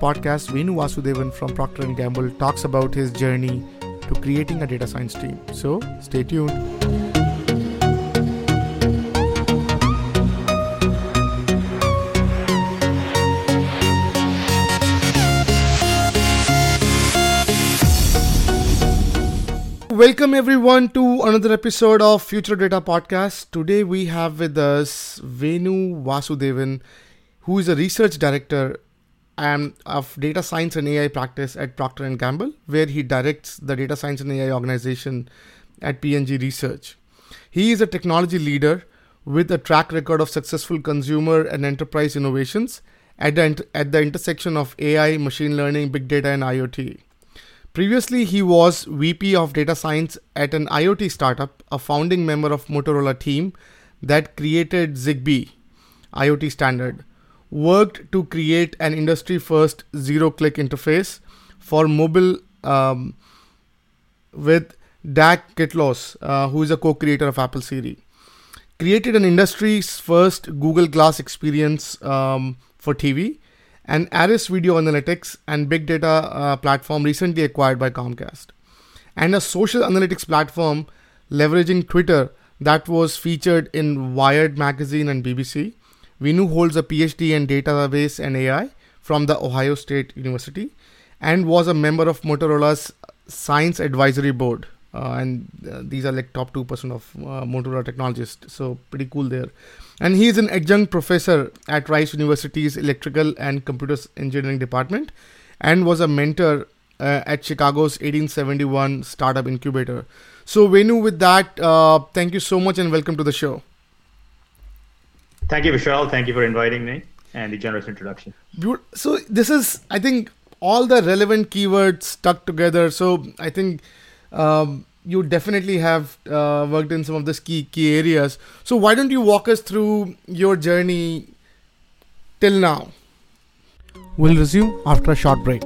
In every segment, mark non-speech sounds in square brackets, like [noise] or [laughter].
podcast, Venu Vasudevan from Procter & Gamble talks about his journey to creating a data science team. So stay tuned. Welcome everyone to another episode of Future Data Podcast. Today we have with us Venu Vasudevan, who is a research director um, of data science and AI practice at Procter and Gamble, where he directs the data science and AI organization at P&G Research. He is a technology leader with a track record of successful consumer and enterprise innovations at the, at the intersection of AI, machine learning, big data, and IoT. Previously, he was VP of Data Science at an IoT startup, a founding member of Motorola team that created Zigbee IoT standard worked to create an industry first zero click interface for mobile um, with Dag Kittlaus, uh, who is a co creator of Apple Siri. Created an industry's first Google Glass experience um, for TV and Aris Video Analytics and Big Data uh, platform recently acquired by Comcast. And a social analytics platform leveraging Twitter that was featured in Wired magazine and BBC Venu holds a PhD in database and AI from the Ohio State University and was a member of Motorola's Science Advisory Board. Uh, and uh, these are like top 2% of uh, Motorola technologists. So, pretty cool there. And he is an adjunct professor at Rice University's Electrical and Computer Engineering Department and was a mentor uh, at Chicago's 1871 startup incubator. So, Venu, with that, uh, thank you so much and welcome to the show. Thank you, Vishal. Thank you for inviting me and the generous introduction. So this is, I think, all the relevant keywords stuck together. So I think um, you definitely have uh, worked in some of the key key areas. So why don't you walk us through your journey till now? We'll resume after a short break.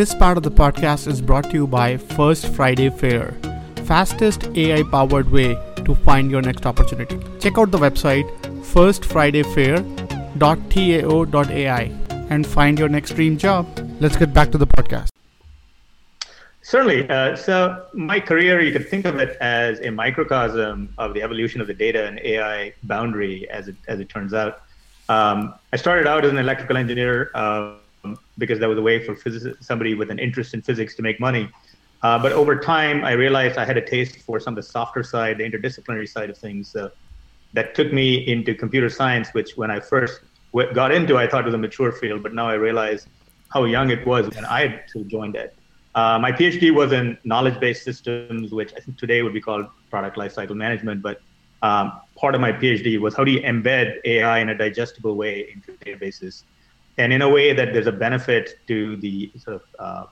This part of the podcast is brought to you by First Friday Fair, fastest AI powered way to find your next opportunity. Check out the website firstfridayfair.tao.ai and find your next dream job. Let's get back to the podcast. Certainly. Uh, so, my career, you could think of it as a microcosm of the evolution of the data and AI boundary, as it as it turns out. Um, I started out as an electrical engineer um, because that was a way for phys- somebody with an interest in physics to make money. Uh, but over time, I realized I had a taste for some of the softer side, the interdisciplinary side of things. Uh, that took me into computer science, which when I first w- got into, I thought was a mature field, but now I realize how young it was when I actually joined it. Uh, my PhD was in knowledge-based systems, which I think today would be called product lifecycle management. But um, part of my PhD was how do you embed AI in a digestible way into databases, and in a way that there's a benefit to the sort of uh,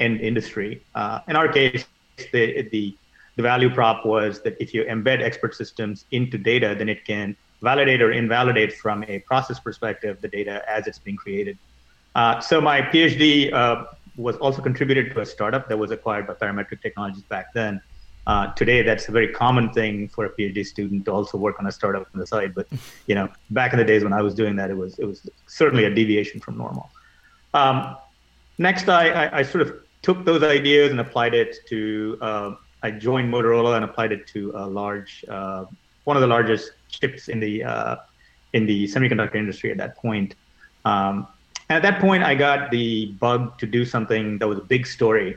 end industry. Uh, in our case, the, the, the value prop was that if you embed expert systems into data, then it can validate or invalidate from a process perspective the data as it's being created. Uh, so my PhD uh, was also contributed to a startup that was acquired by Parametric Technologies back then. Uh, today, that's a very common thing for a PhD student to also work on a startup on the side. But you know, back in the days when I was doing that, it was it was certainly a deviation from normal. Um, next, I, I, I, sort of took those ideas and applied it to. Uh, I joined Motorola and applied it to a large, uh, one of the largest chips in the uh, in the semiconductor industry at that point. Um, and at that point, I got the bug to do something that was a big story.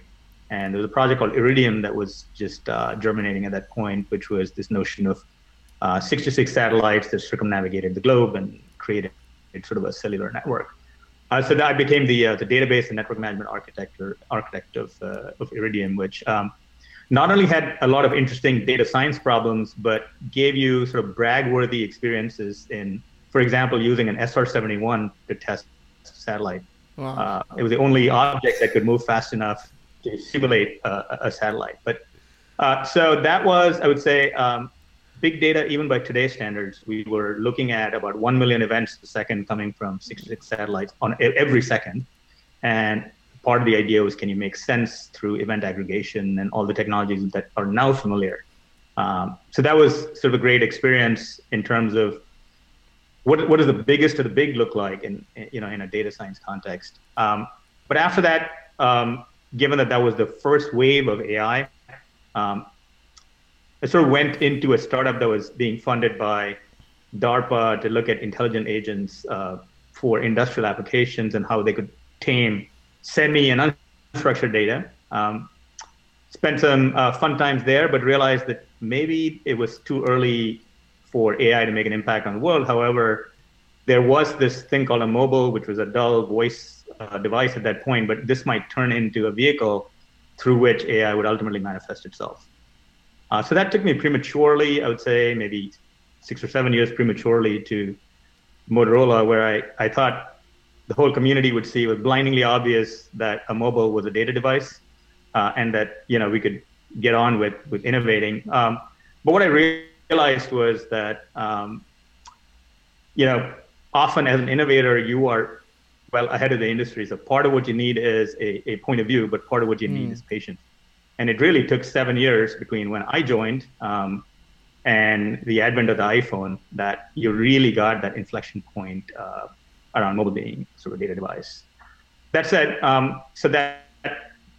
And there was a project called Iridium that was just uh, germinating at that point, which was this notion of uh, 66 satellites that circumnavigated the globe and created sort of a cellular network. Uh, so I became the uh, the database and network management architecture architect of uh, of Iridium, which um, not only had a lot of interesting data science problems, but gave you sort of brag-worthy experiences in, for example, using an SR-71 to test satellite. Wow. Uh, it was the only object that could move fast enough to simulate a satellite. But uh, so that was, I would say, um, big data, even by today's standards, we were looking at about 1 million events a second coming from 66 satellites on every second. And part of the idea was can you make sense through event aggregation and all the technologies that are now familiar? Um, so that was sort of a great experience in terms of what what does the biggest of the big look like in you know in a data science context? Um, but after that, um, given that that was the first wave of AI, um, I sort of went into a startup that was being funded by DARPA to look at intelligent agents uh, for industrial applications and how they could tame semi and unstructured data. Um, spent some uh, fun times there, but realized that maybe it was too early for AI to make an impact on the world. However, there was this thing called a mobile, which was a dull voice uh, device at that point, but this might turn into a vehicle through which AI would ultimately manifest itself. Uh, so that took me prematurely, I would say maybe six or seven years prematurely to Motorola, where I, I thought the whole community would see it was blindingly obvious that a mobile was a data device uh, and that you know we could get on with with innovating. Um, but what I realized was that um, you know often as an innovator you are well ahead of the industry. So part of what you need is a, a point of view, but part of what you mm. need is patience. And it really took seven years between when I joined um, and the advent of the iPhone that you really got that inflection point uh, around mobile being sort of a data device. That said, um, so that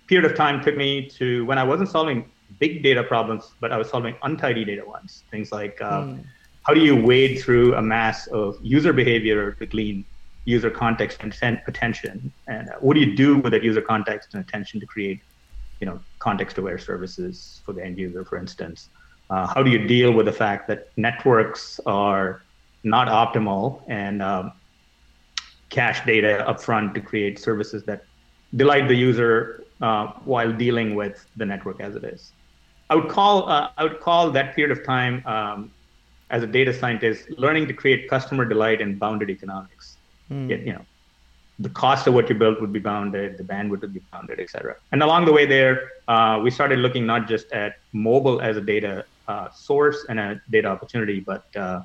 period of time took me to when I wasn't solving big data problems, but I was solving untidy data ones. Things like uh, mm. how do you wade through a mass of user behavior to glean user context and attention, and uh, what do you do with that user context and attention to create, you know, context-aware services for the end user, for instance. Uh, how do you deal with the fact that networks are not optimal and um, cache data upfront to create services that delight the user uh, while dealing with the network as it is. I would call uh, I would call that period of time um, as a data scientist learning to create customer delight and bounded economics. Mm. you know, the cost of what you built would be bounded, the bandwidth would be bounded, et cetera. And along the way there, uh, we started looking not just at mobile as a data uh, source and a data opportunity, but uh,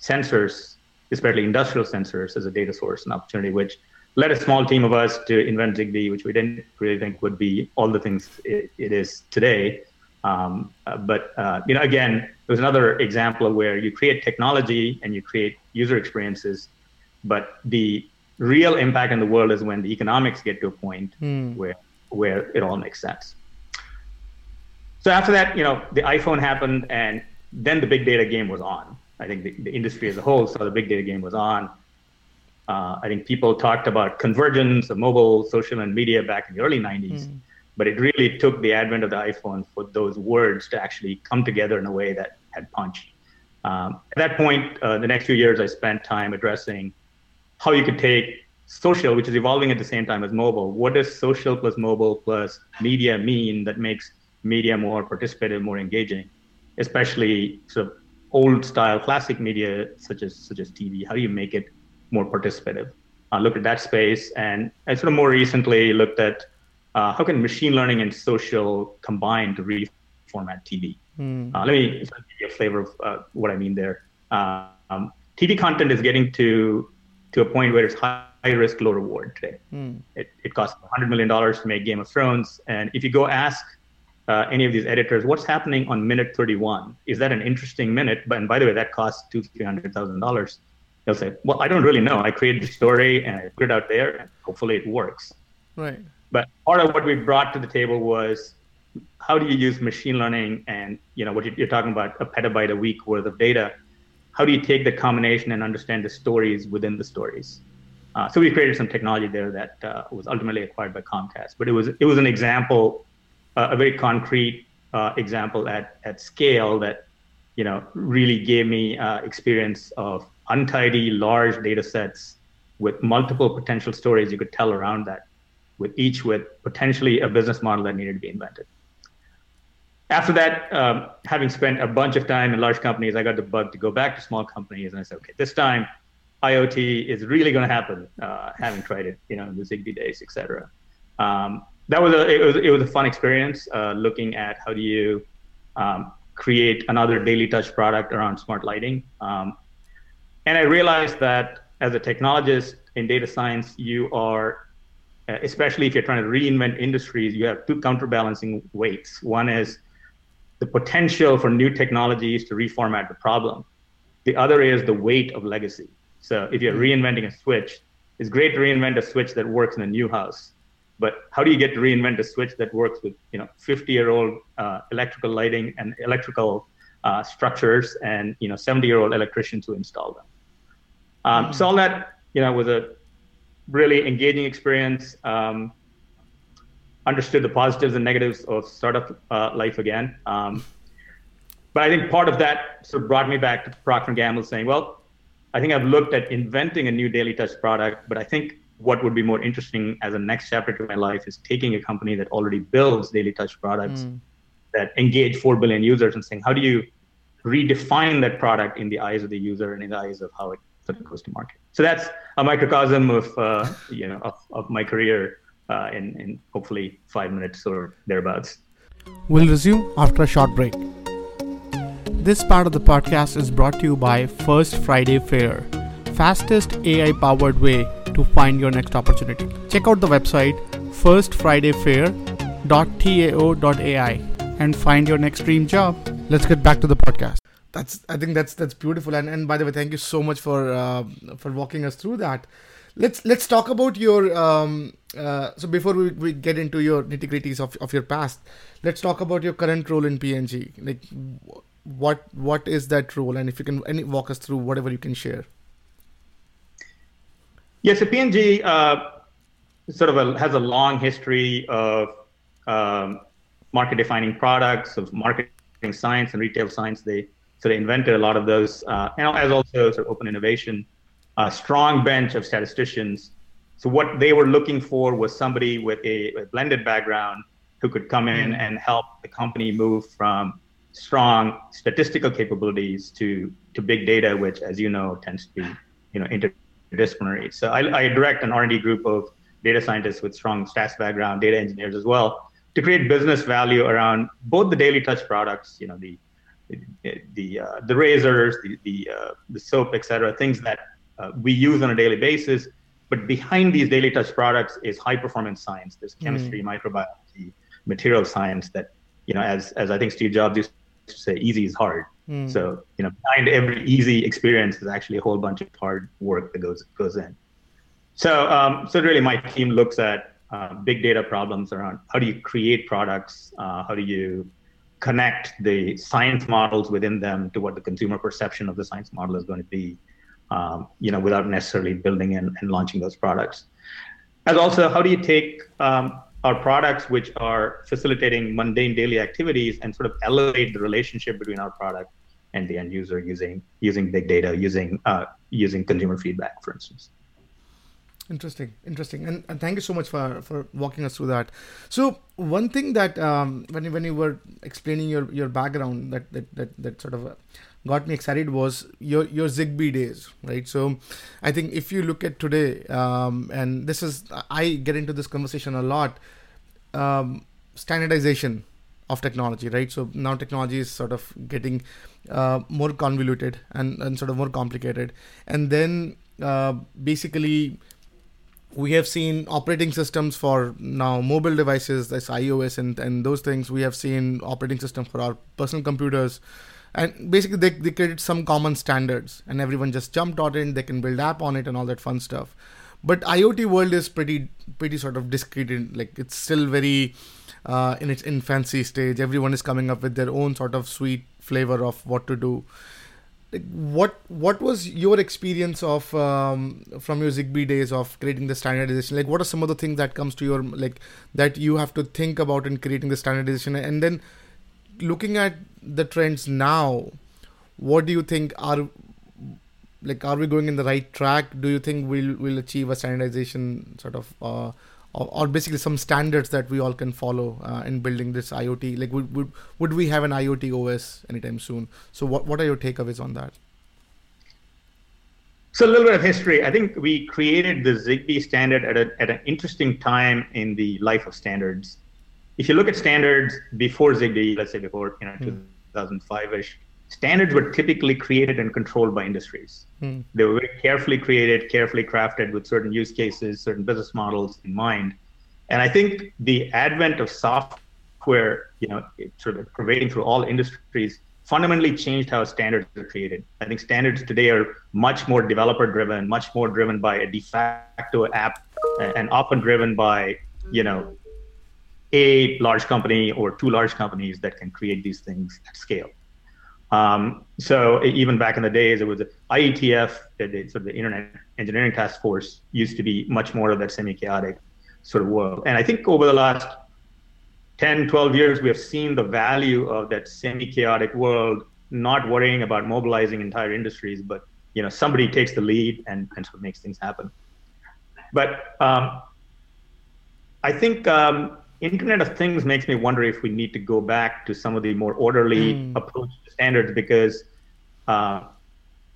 sensors, especially industrial sensors, as a data source and opportunity, which led a small team of us to invent Zigbee, which we didn't really think would be all the things it, it is today. Um, uh, but uh, you know, again, it was another example of where you create technology and you create user experiences, but the real impact in the world is when the economics get to a point mm. where where it all makes sense. So after that, you know, the iPhone happened, and then the big data game was on. I think the, the industry as a whole saw the big data game was on. Uh, I think people talked about convergence of mobile, social, and media back in the early 90s, mm. but it really took the advent of the iPhone for those words to actually come together in a way that had punch. Um, at that point, uh, the next few years, I spent time addressing how you could take social, which is evolving at the same time as mobile. What does social plus mobile plus media mean that makes media more participative, more engaging, especially sort of old style classic media such as such as TV? How do you make it more participative? I uh, looked at that space, and I sort of more recently looked at uh, how can machine learning and social combine to reformat TV. Mm. Uh, let me give you a flavor of uh, what I mean there. Um, TV content is getting to to a point where it's high, risk, low reward today. Mm. It, it costs $100 million to make Game of Thrones. And if you go ask uh, any of these editors, what's happening on minute 31? Is that an interesting minute? But, and by the way, that costs two, $300,000. They'll say, well, I don't really know. I created the story and I put it out there and hopefully it works. Right. But part of what we brought to the table was how do you use machine learning and, you know, what you're talking about, a petabyte a week worth of data how do you take the combination and understand the stories within the stories? Uh, so we created some technology there that uh, was ultimately acquired by Comcast. But it was it was an example, uh, a very concrete uh, example at at scale that you know really gave me uh, experience of untidy large data sets with multiple potential stories you could tell around that, with each with potentially a business model that needed to be invented after that, um, having spent a bunch of time in large companies, I got the bug to go back to small companies, and I said, okay, this time IoT is really going to happen. Uh, having tried it, you know, the Zigbee days, et cetera. Um, that was a it was it was a fun experience uh, looking at how do you um, create another daily touch product around smart lighting. Um, and I realized that as a technologist in data science, you are uh, especially if you're trying to reinvent industries, you have two counterbalancing weights. One is the potential for new technologies to reformat the problem. The other is the weight of legacy. So if you're reinventing a switch, it's great to reinvent a switch that works in a new house. But how do you get to reinvent a switch that works with you know 50 year old uh, electrical lighting and electrical uh, structures and you know 70 year old electricians who install them? Um, mm-hmm. So all that you know was a really engaging experience. Um, understood the positives and negatives of startup uh, life again. Um, but I think part of that sort of brought me back to Procter Gamble, saying, "Well, I think I've looked at inventing a new daily touch product, but I think what would be more interesting as a next chapter to my life is taking a company that already builds daily touch products mm. that engage 4 billion users and saying, how do you redefine that product in the eyes of the user and in the eyes of how it sort of goes to market? So that's a microcosm of, uh, you know, of, of my career uh, in, in hopefully five minutes or thereabouts. We'll resume after a short break. This part of the podcast is brought to you by First Friday Fair, fastest AI powered way to find your next opportunity. Check out the website firstfridayfair.tao.ai and find your next dream job. Let's get back to the podcast. That's I think that's that's beautiful and and by the way thank you so much for uh, for walking us through that. Let's let's talk about your um, uh, so before we, we get into your nitty gritties of, of your past, let's talk about your current role in P&G. Like what what is that role? And if you can any, walk us through whatever you can share. Yes so P&G uh, sort of a, has a long history of um, market defining products of marketing science and retail science. They sort of invented a lot of those uh, know as also sort of open innovation a strong bench of statisticians so what they were looking for was somebody with a, a blended background who could come in and help the company move from strong statistical capabilities to to big data, which, as you know, tends to be you know interdisciplinary. So I, I direct an R&D group of data scientists with strong stats background, data engineers as well, to create business value around both the daily touch products, you know, the the the, uh, the razors, the the, uh, the soap, etc., things that uh, we use on a daily basis. But behind these daily touch products is high performance science. There's chemistry, mm. microbiology, material science that you know, as as I think Steve Jobs used to say easy is hard. Mm. So, you know, behind every easy experience is actually a whole bunch of hard work that goes goes in. So, um, so really, my team looks at uh, big data problems around how do you create products, uh, how do you connect the science models within them to what the consumer perception of the science model is going to be, um, you know, without necessarily building and, and launching those products. As also, how do you take um, our products which are facilitating mundane daily activities and sort of elevate the relationship between our product and the end user using using big data, using uh, using consumer feedback, for instance. Interesting, interesting, and, and thank you so much for for walking us through that. So one thing that um, when you, when you were explaining your your background that that that, that sort of uh, got me excited was your your Zigbee days, right? So, I think if you look at today, um, and this is I get into this conversation a lot, um, standardization of technology, right? So now technology is sort of getting uh, more convoluted and, and sort of more complicated, and then uh, basically we have seen operating systems for now mobile devices, that's iOS and, and those things. We have seen operating system for our personal computers and basically they, they created some common standards and everyone just jumped on it they can build app on it and all that fun stuff. But iot world is pretty pretty sort of discreet in, like it's still very uh, in its infancy stage. Everyone is coming up with their own sort of sweet flavor of what to do. What what was your experience of um, from your zigbee days of creating the standardization? Like what are some of the things that comes to your like that you have to think about in creating the standardization? And then looking at the trends now, what do you think are like are we going in the right track? Do you think we'll we'll achieve a standardization sort of uh, or, or, basically some standards that we all can follow uh, in building this IoT? Like would, would would we have an IoT OS anytime soon? So what what are your takeaways on that? So a little bit of history. I think we created the Zigbee standard at, a, at an interesting time in the life of standards if you look at standards before Zigbee, let's say before you know mm. 2005ish, standards were typically created and controlled by industries. Mm. They were very carefully created, carefully crafted with certain use cases, certain business models in mind. And I think the advent of software, you know, sort of pervading through all industries, fundamentally changed how standards are created. I think standards today are much more developer driven, much more driven by a de facto app, and often driven by you know a large company or two large companies that can create these things at scale. Um, so even back in the days, it was IETF, the, sort of the Internet Engineering Task Force, used to be much more of that semi-chaotic sort of world. And I think over the last 10, 12 years, we have seen the value of that semi-chaotic world, not worrying about mobilizing entire industries, but you know somebody takes the lead and, and sort of makes things happen. But um, I think um, Internet of Things makes me wonder if we need to go back to some of the more orderly mm. approach to standards because uh,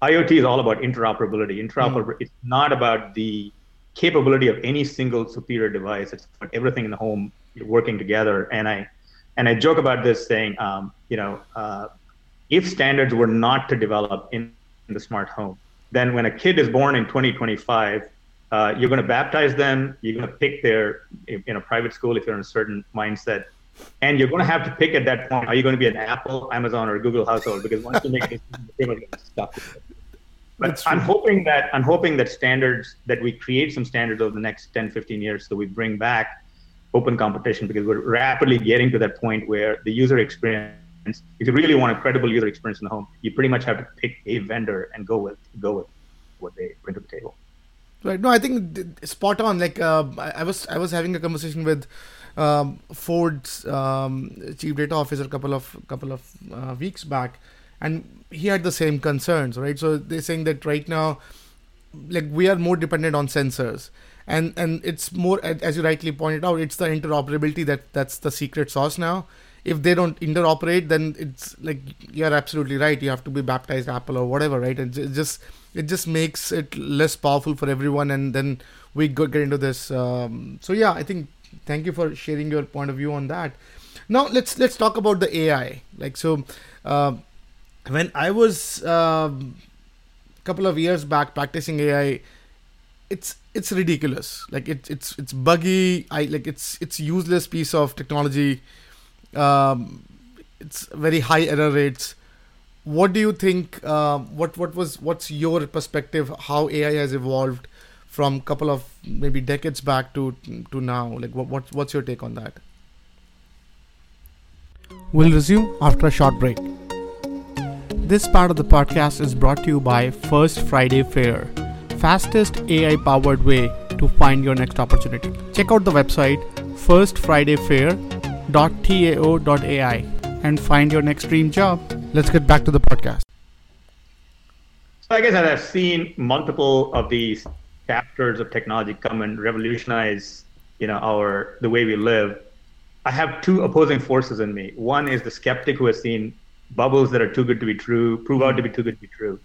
IoT is all about interoperability. Interoperability. Mm. It's not about the capability of any single superior device. It's about everything in the home working together. And I and I joke about this saying, um, you know, uh, if standards were not to develop in, in the smart home, then when a kid is born in 2025 uh, you're going to baptize them. You're going to pick their in a private school if you're in a certain mindset, and you're going to have to pick at that point. Are you going to be an Apple, Amazon, or Google household? Because once you make it, they're going to get stuck. But I'm hoping that I'm hoping that standards that we create some standards over the next 10, 15 years, so we bring back open competition because we're rapidly getting to that point where the user experience. If you really want a credible user experience in the home, you pretty much have to pick a vendor and go with go with what they bring to the table. Right. No, I think spot on. Like uh, I, was, I was having a conversation with um, Ford's um, chief data officer a couple of couple of uh, weeks back, and he had the same concerns. Right. So they're saying that right now, like we are more dependent on sensors, and and it's more as you rightly pointed out, it's the interoperability that that's the secret sauce now. If they don't interoperate, then it's like you're absolutely right. You have to be baptized Apple or whatever, right? And just it just makes it less powerful for everyone and then we get into this um, so yeah i think thank you for sharing your point of view on that. Now let's let's talk about the ai like so uh, when i was a um, couple of years back practicing ai it's it's ridiculous. Like it, it's it's buggy. I like it's it's useless piece of technology. Um, it's very high error rates what do you think? Uh, what what was what's your perspective? How AI has evolved from couple of maybe decades back to to now? Like what, what what's your take on that? We'll resume after a short break. This part of the podcast is brought to you by First Friday Fair, fastest AI powered way to find your next opportunity. Check out the website firstfridayfair.tao.ai and find your next dream job let's get back to the podcast. So I guess I've seen multiple of these chapters of technology come and revolutionize, you know, our the way we live. I have two opposing forces in me. One is the skeptic who has seen bubbles that are too good to be true, prove out to be too good to be true.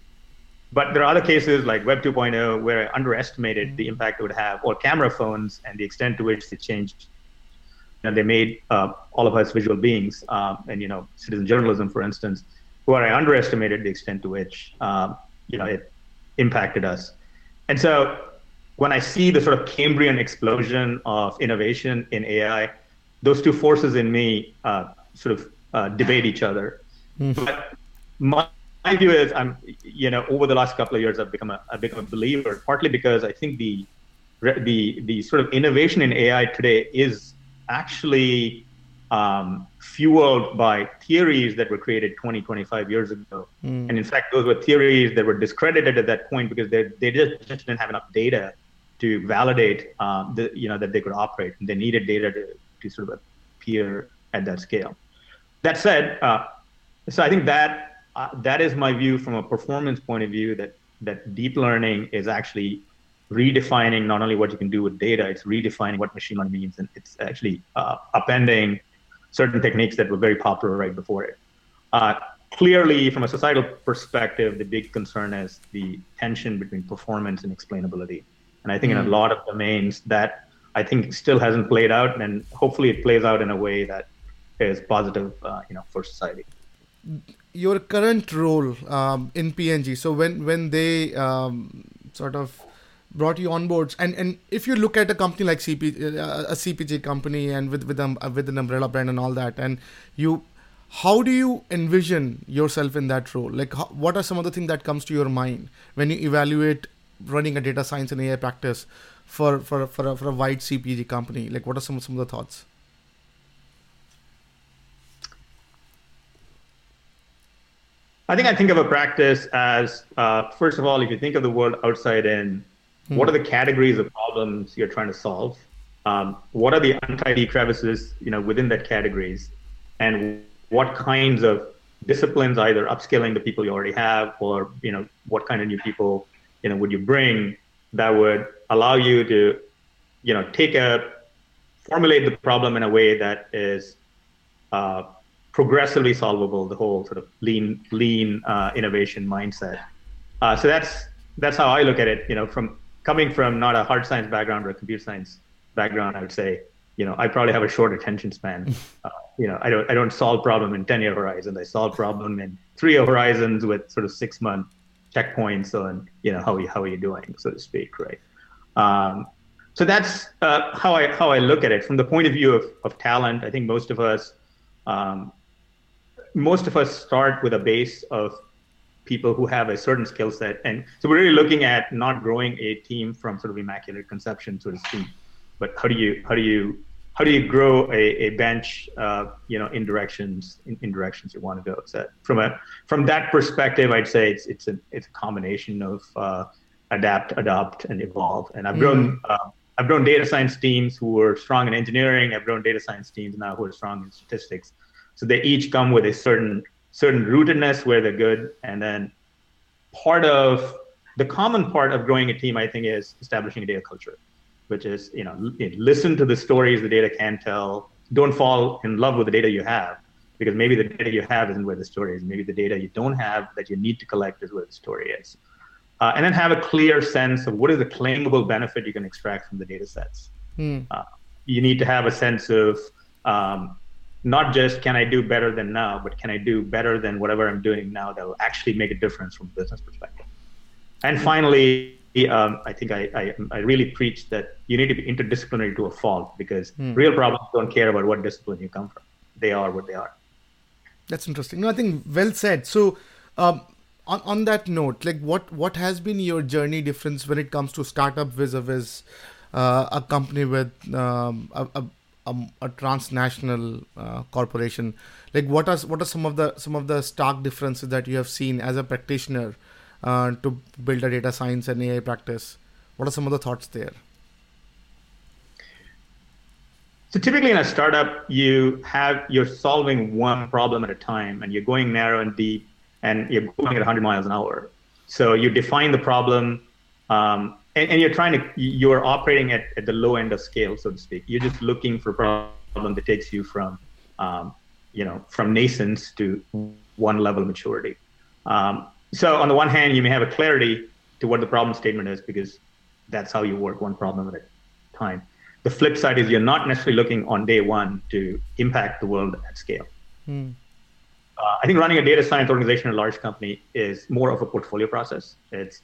But there are other cases like Web 2.0 where I underestimated the impact it would have, or camera phones and the extent to which they changed. Know, they made uh, all of us visual beings, uh, and you know, citizen journalism, for instance, where I underestimated the extent to which um, you know it impacted us. And so when I see the sort of Cambrian explosion of innovation in AI, those two forces in me uh, sort of uh, debate each other. Mm. But my, my, view is, I'm you know over the last couple of years, I've become a I've become a believer, partly because I think the the the sort of innovation in AI today is actually um, fueled by theories that were created 20, 25 years ago. Mm. And in fact, those were theories that were discredited at that point because they, they just, just didn't have enough data to validate uh, the, you know, that they could operate. And they needed data to, to sort of appear at that scale. That said, uh, so I think that uh, that is my view from a performance point of view that that deep learning is actually redefining not only what you can do with data, it's redefining what machine learning means, and it's actually uh, appending certain techniques that were very popular right before it. Uh, clearly, from a societal perspective, the big concern is the tension between performance and explainability. And I think mm in a mm. lot of domains that I think still hasn't played out, and hopefully it plays out in a way that is positive, uh, you know, for society. Your current role um, in P&G. So when when they um, sort of brought you on board and and if you look at a company like CP uh, a CPG company and with with um, with an umbrella brand and all that and you how do you envision yourself in that role? Like how, what are some of the things that comes to your mind when you evaluate running a data science and ai practice for for for a, for a wide cpg company? Like what are some some of the thoughts? I think I think of a practice as uh, first of all, if you think of the world outside in, hmm. what are the categories of problems you're trying to solve? Um, what are the untidy crevices, you know, within that categories, and what kinds of disciplines, either upskilling the people you already have, or you know, what kind of new people, you know, would you bring that would allow you to, you know, take a formulate the problem in a way that is uh, progressively solvable. The whole sort of lean lean uh, innovation mindset. Uh, so that's that's how I look at it. You know, from coming from not a hard science background or a computer science background, I would say, you know, I probably have a short attention span. [laughs] Uh, you know, I don't I don't solve problem in ten year horizons. I solve problem in three year horizons with sort of six month checkpoints on you know how are you, how are you doing, so to speak, right? Um, so that's uh, how I how I look at it from the point of view of, of talent. I think most of us um, most of us start with a base of people who have a certain skill set, and so we're really looking at not growing a team from sort of immaculate conception, so to speak, but how do you how do you how do you grow a, a bench uh, you know in directions in, in, directions you want to go? So from a from that perspective i'd say it's it's a it's a combination of uh, adapt adopt and evolve. And i've mm. grown uh, i've grown data science teams who were strong in engineering. I've grown data science teams now who are strong in statistics. So they each come with a certain certain rootedness where they're good and then part of the common part of growing a team i think is establishing a data culture which is you know listen to the stories the data can tell. Don't fall in love with the data you have because maybe the data you have isn't where the story is. Maybe the data you don't have that you need to collect is where the story is. Uh, and then have a clear sense of what is the claimable benefit you can extract from the data sets. Hmm. Uh, you need to have a sense of um, not just can I do better than now, but can I do better than whatever I'm doing now that will actually make a difference from a business perspective. And finally, um, I think I, I, I, really preach that you need to be interdisciplinary to a fault because mm. real problems don't care about what discipline you come from. They are what they are. That's interesting. No, I think well said. So, um, on, on that note, like what, what has been your journey difference when it comes to startup vis-a-vis uh, a company with um, a, a, a, a, transnational uh, corporation? Like what are what are some of the some of the stark differences that you have seen as a practitioner uh, to build a data science and AI practice. What are some of the thoughts there? So typically in a startup, you have you're solving one problem at a time, and you're going narrow and deep, and you're going at 100 miles an hour. So you define the problem, um, and, and, you're trying to you're operating at, at the low end of scale, so to speak. You're just looking for a problem that takes you from um, you know from nascence to one level of maturity. Um, so on the one hand, you may have a clarity to what the problem statement is because that's how you work one problem at a time. The flip side is you're not necessarily looking on day one to impact the world at scale. Hmm. Uh, I think running a data science organization in a large company is more of a portfolio process. It's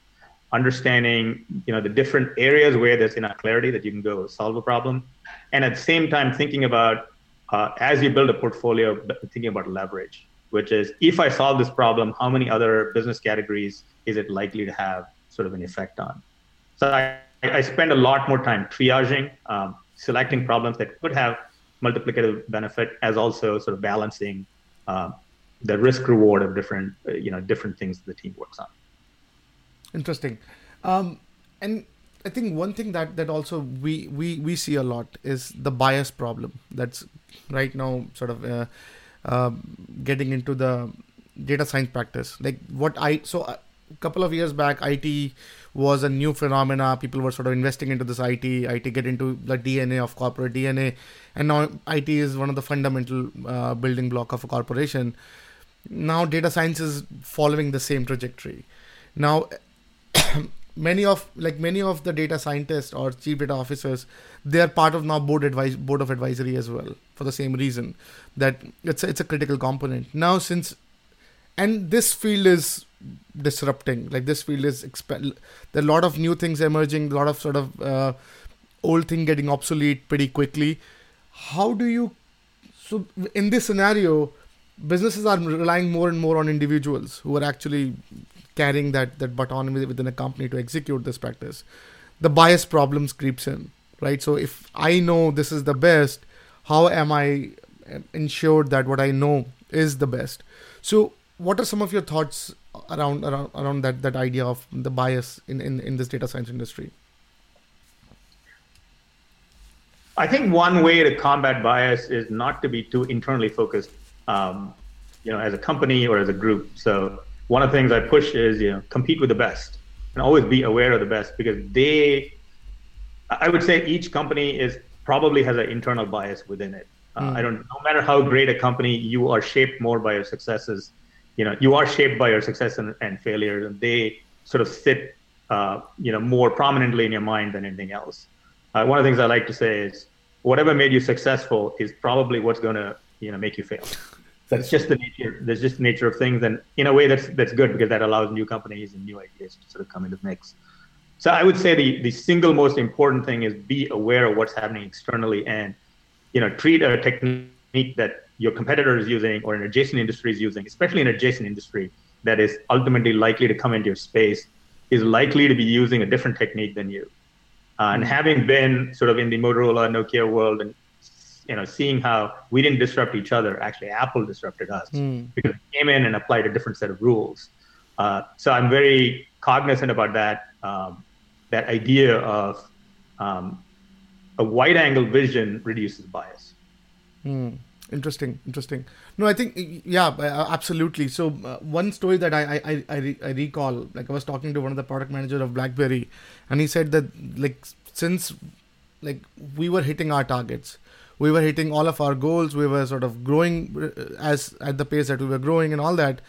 understanding, you know, the different areas where there's enough clarity that you can go solve a problem, and at the same time thinking about uh, as you build a portfolio, thinking about leverage which is if I solve this problem, how many other business categories is it likely to have sort of an effect on? So I, I spend a lot more time triaging, um, selecting problems that could have multiplicative benefit, as also sort of balancing uh, the risk reward of different you know different things the team works on. Interesting, um, and I think one thing that that also we we we see a lot is the bias problem. That's right now sort of. Uh, um, getting into the data science practice. Like what I so a couple of years back, IT was a new phenomena. People were sort of investing into this IT. IT get into the DNA of corporate DNA, and now IT is one of the fundamental uh, building block of a corporation. Now data science is following the same trajectory. Now many of like many of the data scientists or chief data officers they are part of now board advice board of advisory as well for the same reason that it's a, it's a critical component. Now since and this field is disrupting like this field is exp- there are a lot of new things emerging a lot of sort of uh, old thing getting obsolete pretty quickly. How do you so in this scenario businesses are relying more and more on individuals who are actually carrying that that baton within a company to execute this practice. The bias problems creeps in right? So if i know this is the best how am i ensured that what i know is the best? So what are some of your thoughts around around, around that that idea of the bias in, in in this data science industry? I think one way to combat bias is not to be too internally focused, um, you know, as a company or as a group. So one of the things I push is you know compete with the best and always be aware of the best because they, I would say each company is probably has an internal bias within it. Uh, mm. I don't. No matter how great a company, you are shaped more by your successes. You know, you are shaped by your success and, and failures, and they sort of sit, uh, you know, more prominently in your mind than anything else. Uh, one of the things I like to say is, whatever made you successful is probably what's going to, you know, make you fail [laughs] that's just the nature. That's just the nature of things, and in a way, that's that's good because that allows new companies and new ideas to sort of come into the mix. So I would say the the single most important thing is be aware of what's happening externally, and you know, treat a technique that your competitor is using or an adjacent industry is using, especially an adjacent industry that is ultimately likely to come into your space, is likely to be using a different technique than you. Uh, and mm-hmm. having been sort of in the Motorola, Nokia world and you know, seeing how we didn't disrupt each other. Actually, Apple disrupted us mm. because we came in and applied a different set of rules. Uh, so I'm very cognizant about that. Um, that idea of um, a wide-angle vision reduces bias. Mm. Interesting, interesting. No, I think yeah, uh, absolutely. So uh, one story that I I, I, I recall, like I was talking to one of the product managers of BlackBerry, and he said that like since like we were hitting our targets we were hitting all of our goals we were sort of growing uh, as at the pace that we were growing and all that.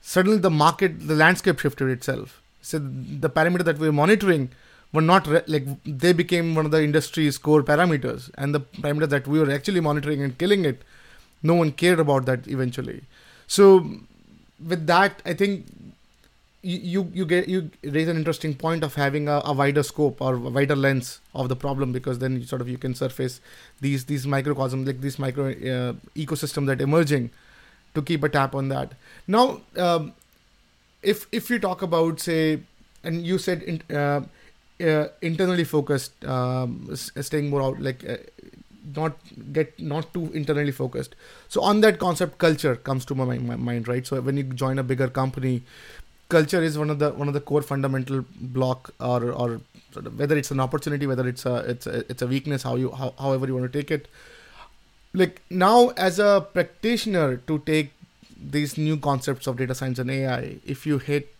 Suddenly the market the landscape shifted itself. So the parameter that we were monitoring were not re- like they became one of the industry's core parameters. And the parameter that we were actually monitoring and killing it no one cared about that eventually. So with that i think you you get you raise an interesting point of having a, a, wider scope or wider lens of the problem because then you sort of you can surface these these microcosms like this micro uh, ecosystem that emerging to keep a tap on that. Now um, if if you talk about say and you said in, uh, uh, internally focused um, staying more out like uh, not get not too internally focused. So on that concept culture comes to my, my mind right? So when you join a bigger company culture is one of the one of the core fundamental block or or sort of whether it's an opportunity whether it's a it's a, it's a weakness how you how, however you want to take it. Like now as a practitioner to take these new concepts of data science and ai if you hit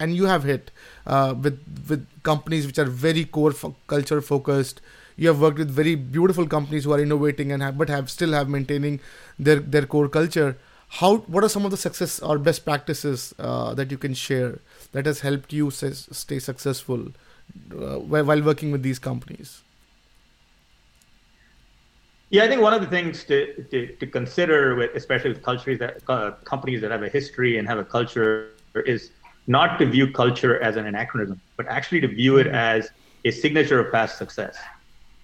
and you have hit uh, with with companies which are very core fo- culture focused you have worked with very beautiful companies who are innovating and have, but have still have maintaining their their core culture how what are some of the success or best practices uh, that you can share that has helped you say, stay successful uh, while working with these companies yeah i think one of the things to, to, to consider with especially with cultures that uh, companies that have a history and have a culture is not to view culture as an anachronism but actually to view it mm-hmm. as a signature of past success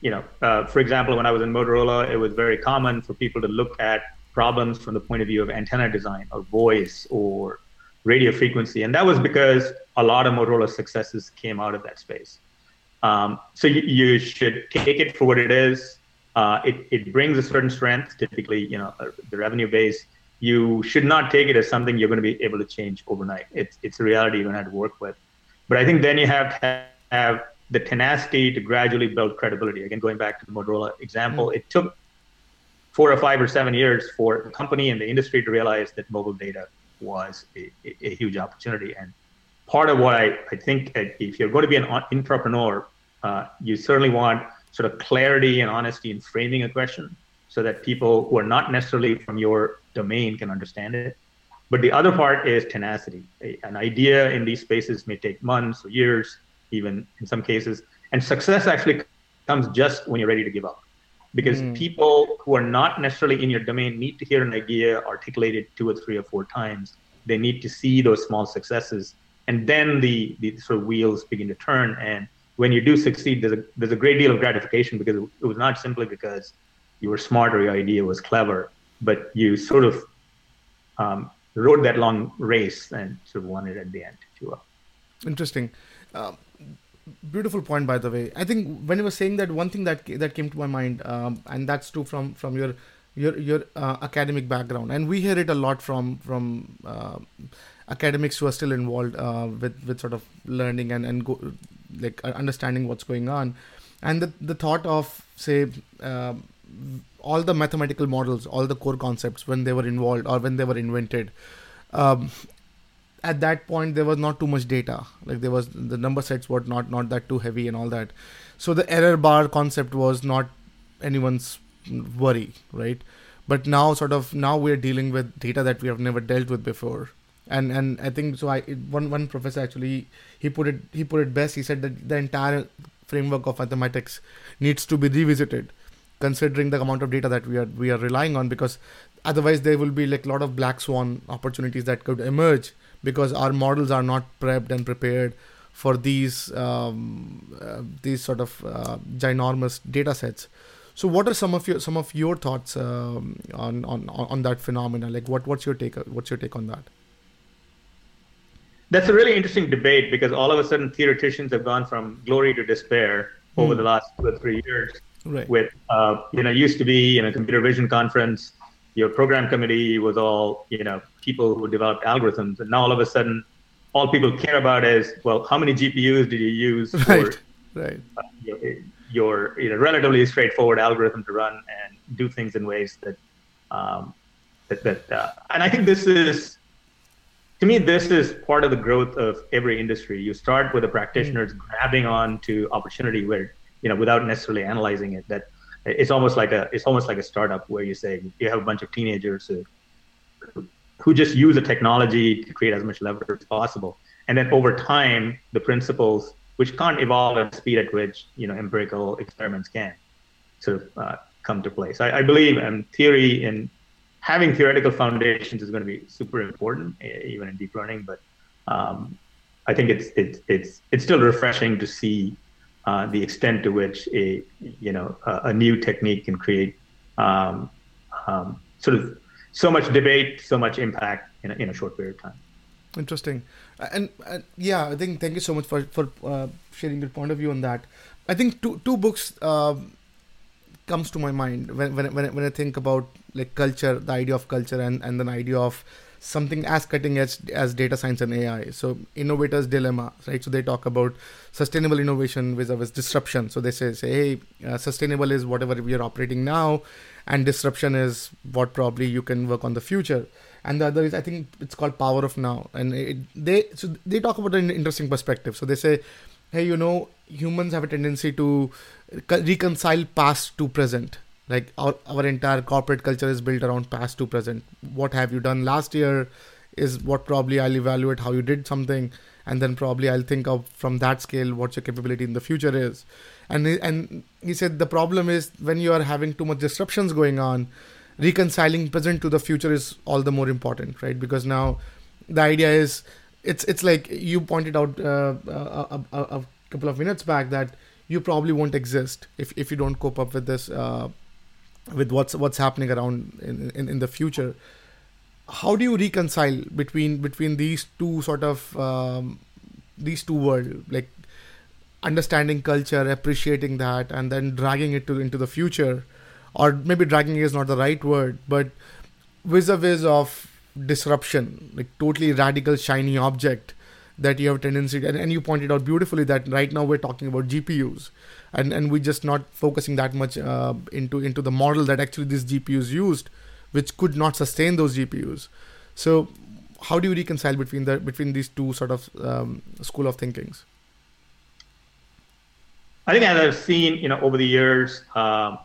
you know uh, for example when i was in motorola it was very common for people to look at problems from the point of view of antenna design or voice or radio frequency. And that was because a lot of Motorola successes came out of that space. Um, so you, you, should take it for what it is. Uh, it, it brings a certain strength, typically, you know, uh, the revenue base. You should not take it as something you're going to be able to change overnight. It's, it's a reality you're going to have to work with. But I think then you have to have the tenacity to gradually build credibility. Again, going back to the Motorola example, mm-hmm. it took four or five or seven years for the company and the industry to realize that mobile data was a, a, huge opportunity. And part of what I, I think if you're going to be an entrepreneur, uh, you certainly want sort of clarity and honesty in framing a question so that people who are not necessarily from your domain can understand it. But the other part is tenacity. An idea in these spaces may take months or years, even in some cases. And success actually comes just when you're ready to give up because mm. people who are not necessarily in your domain need to hear an idea articulated two or three or four times. They need to see those small successes, and then the the sort of wheels begin to turn. And when you do succeed, there's a there's a great deal of gratification because it was not simply because you were smart or your idea was clever, but you sort of um, rode that long race and sort of won it at the end, if you will. Interesting. Uh, beautiful point, by the way. I think when you were saying that, one thing that that came to my mind, um, and that's true from from your your your uh, academic background, and we hear it a lot from from uh, academics who are still involved uh, with with sort of learning and and go, like understanding what's going on, and the the thought of say. Um, all the mathematical models, all the core concepts when they were involved or when they were invented, um, at that point there was not too much data. Like there was the number sets were not not that too heavy and all that. So the error bar concept was not anyone's worry, right? But now, sort of now we're dealing with data that we have never dealt with before, and and I think so. I one one professor actually he put it he put it best. He said that the entire framework of mathematics needs to be revisited considering the amount of data that we are we are relying on because otherwise there will be like a lot of black swan opportunities that could emerge because our models are not prepped and prepared for these um, uh, these sort of uh, ginormous data sets so what are some of your some of your thoughts um, on, on on that phenomena like what what's your take what's your take on that that's a really interesting debate because all of a sudden theoreticians have gone from glory to despair over mm. the last two or three years right. with uh, you know it used to be in a computer vision conference your program committee was all you know people who developed algorithms. And now all of a sudden all people care about is well how many gpus did you use [laughs] right for, right. uh, your, your you know, relatively straightforward algorithm to run and do things in ways that um, that, that uh, and i think this is to me this is part of the growth of every industry. You start with the practitioners mm. grabbing on to opportunity where you know, without necessarily analyzing it, that it's almost like a it's almost like a startup where you say you have a bunch of teenagers who who just use a technology to create as much leverage as possible, and then over time, the principles which can't evolve at the speed at which you know empirical experiments can sort of uh, come to place. I, I believe um, theory and having theoretical foundations is going to be super important, even in deep learning. But um, I think it's it's it's it's still refreshing to see uh, the extent to which a you know a, a new technique can create um, um, sort of so much debate, so much impact in a, in a short period of time. Interesting, and, and yeah, I think thank you so much for for uh, sharing your point of view on that. I think two two books uh, comes to my mind when when when I think about like culture, the idea of culture, and and the idea of something as cutting edge as data science and AI. So innovators dilemma, right? So they talk about sustainable innovation vis-a-vis disruption. So they say, say hey, uh, sustainable is whatever we are operating now, and disruption is what probably you can work on the future. And the other is, I think it's called power of now. And it, they so they talk about an interesting perspective. So they say, hey, you know, humans have a tendency to reconcile past to present like our, our entire corporate culture is built around past to present. What have you done last year is what probably i'll evaluate how you did something and then probably i'll think of from that scale what your capability in the future is. And and he said the problem is when you are having too much disruptions going on reconciling present to the future is all the more important right? Because now the idea is it's it's like you pointed out uh, a, a, a, couple of minutes back that you probably won't exist if, if you don't cope up with this uh, with what's what's happening around in, in, in the future how do you reconcile between between these two sort of um, these two worlds like understanding culture appreciating that and then dragging it to into the future? Or maybe dragging is not the right word but vis-a-vis of disruption like totally radical shiny object that you have tendency to, and, and you pointed out beautifully that right now we're talking about gpus and and we're just not focusing that much uh, into into the model that actually these GPUs used, which could not sustain those GPUs. So how do you reconcile between the between these two sort of um, school of thinkings? I think as I've seen, you know, over the years, um,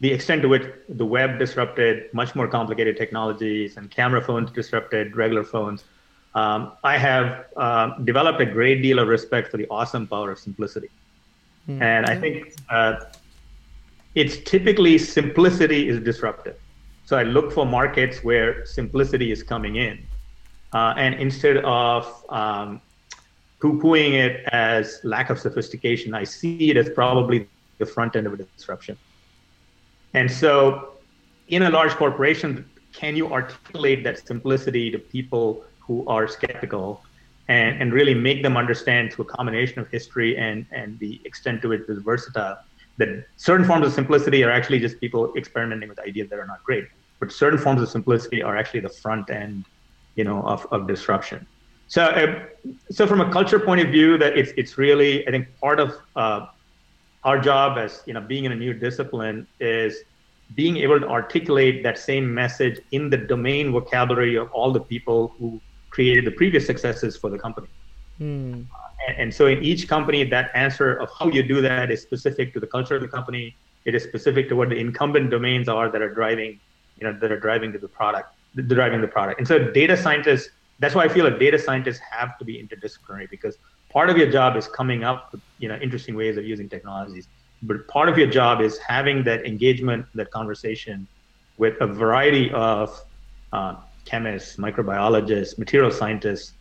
the extent to which the web disrupted much more complicated technologies and camera phones disrupted regular phones, um, I have uh, developed a great deal of respect for the awesome power of simplicity. Mm-hmm. And I think uh, it's typically simplicity is disruptive. So I look for markets where simplicity is coming in. Uh, and instead of um, poo-pooing it as lack of sophistication, I see it as probably the front end of a disruption. And so in a large corporation, can you articulate that simplicity to people who are skeptical and, and really make them understand through a combination of history and, and the extent to which it is versatile that certain forms of simplicity are actually just people experimenting with ideas that are not great. But certain forms of simplicity are actually the front end you know of, of disruption. So uh, so from a culture point of view that it's it's really i think part of uh, our job as you know being in a new discipline is being able to articulate that same message in the domain vocabulary of all the people who created the previous successes for the company. And, and, so in each company, that answer of how you do that is specific to the culture of the company. It is specific to what the incumbent domains are that are driving, you know, that are driving to the product, driving the product. And so data scientists, that's why I feel like data scientists have to be interdisciplinary because part of your job is coming up with, you know, interesting ways of using technologies but part of your job is having that engagement, that conversation with a variety of uh, chemists, microbiologists, material scientists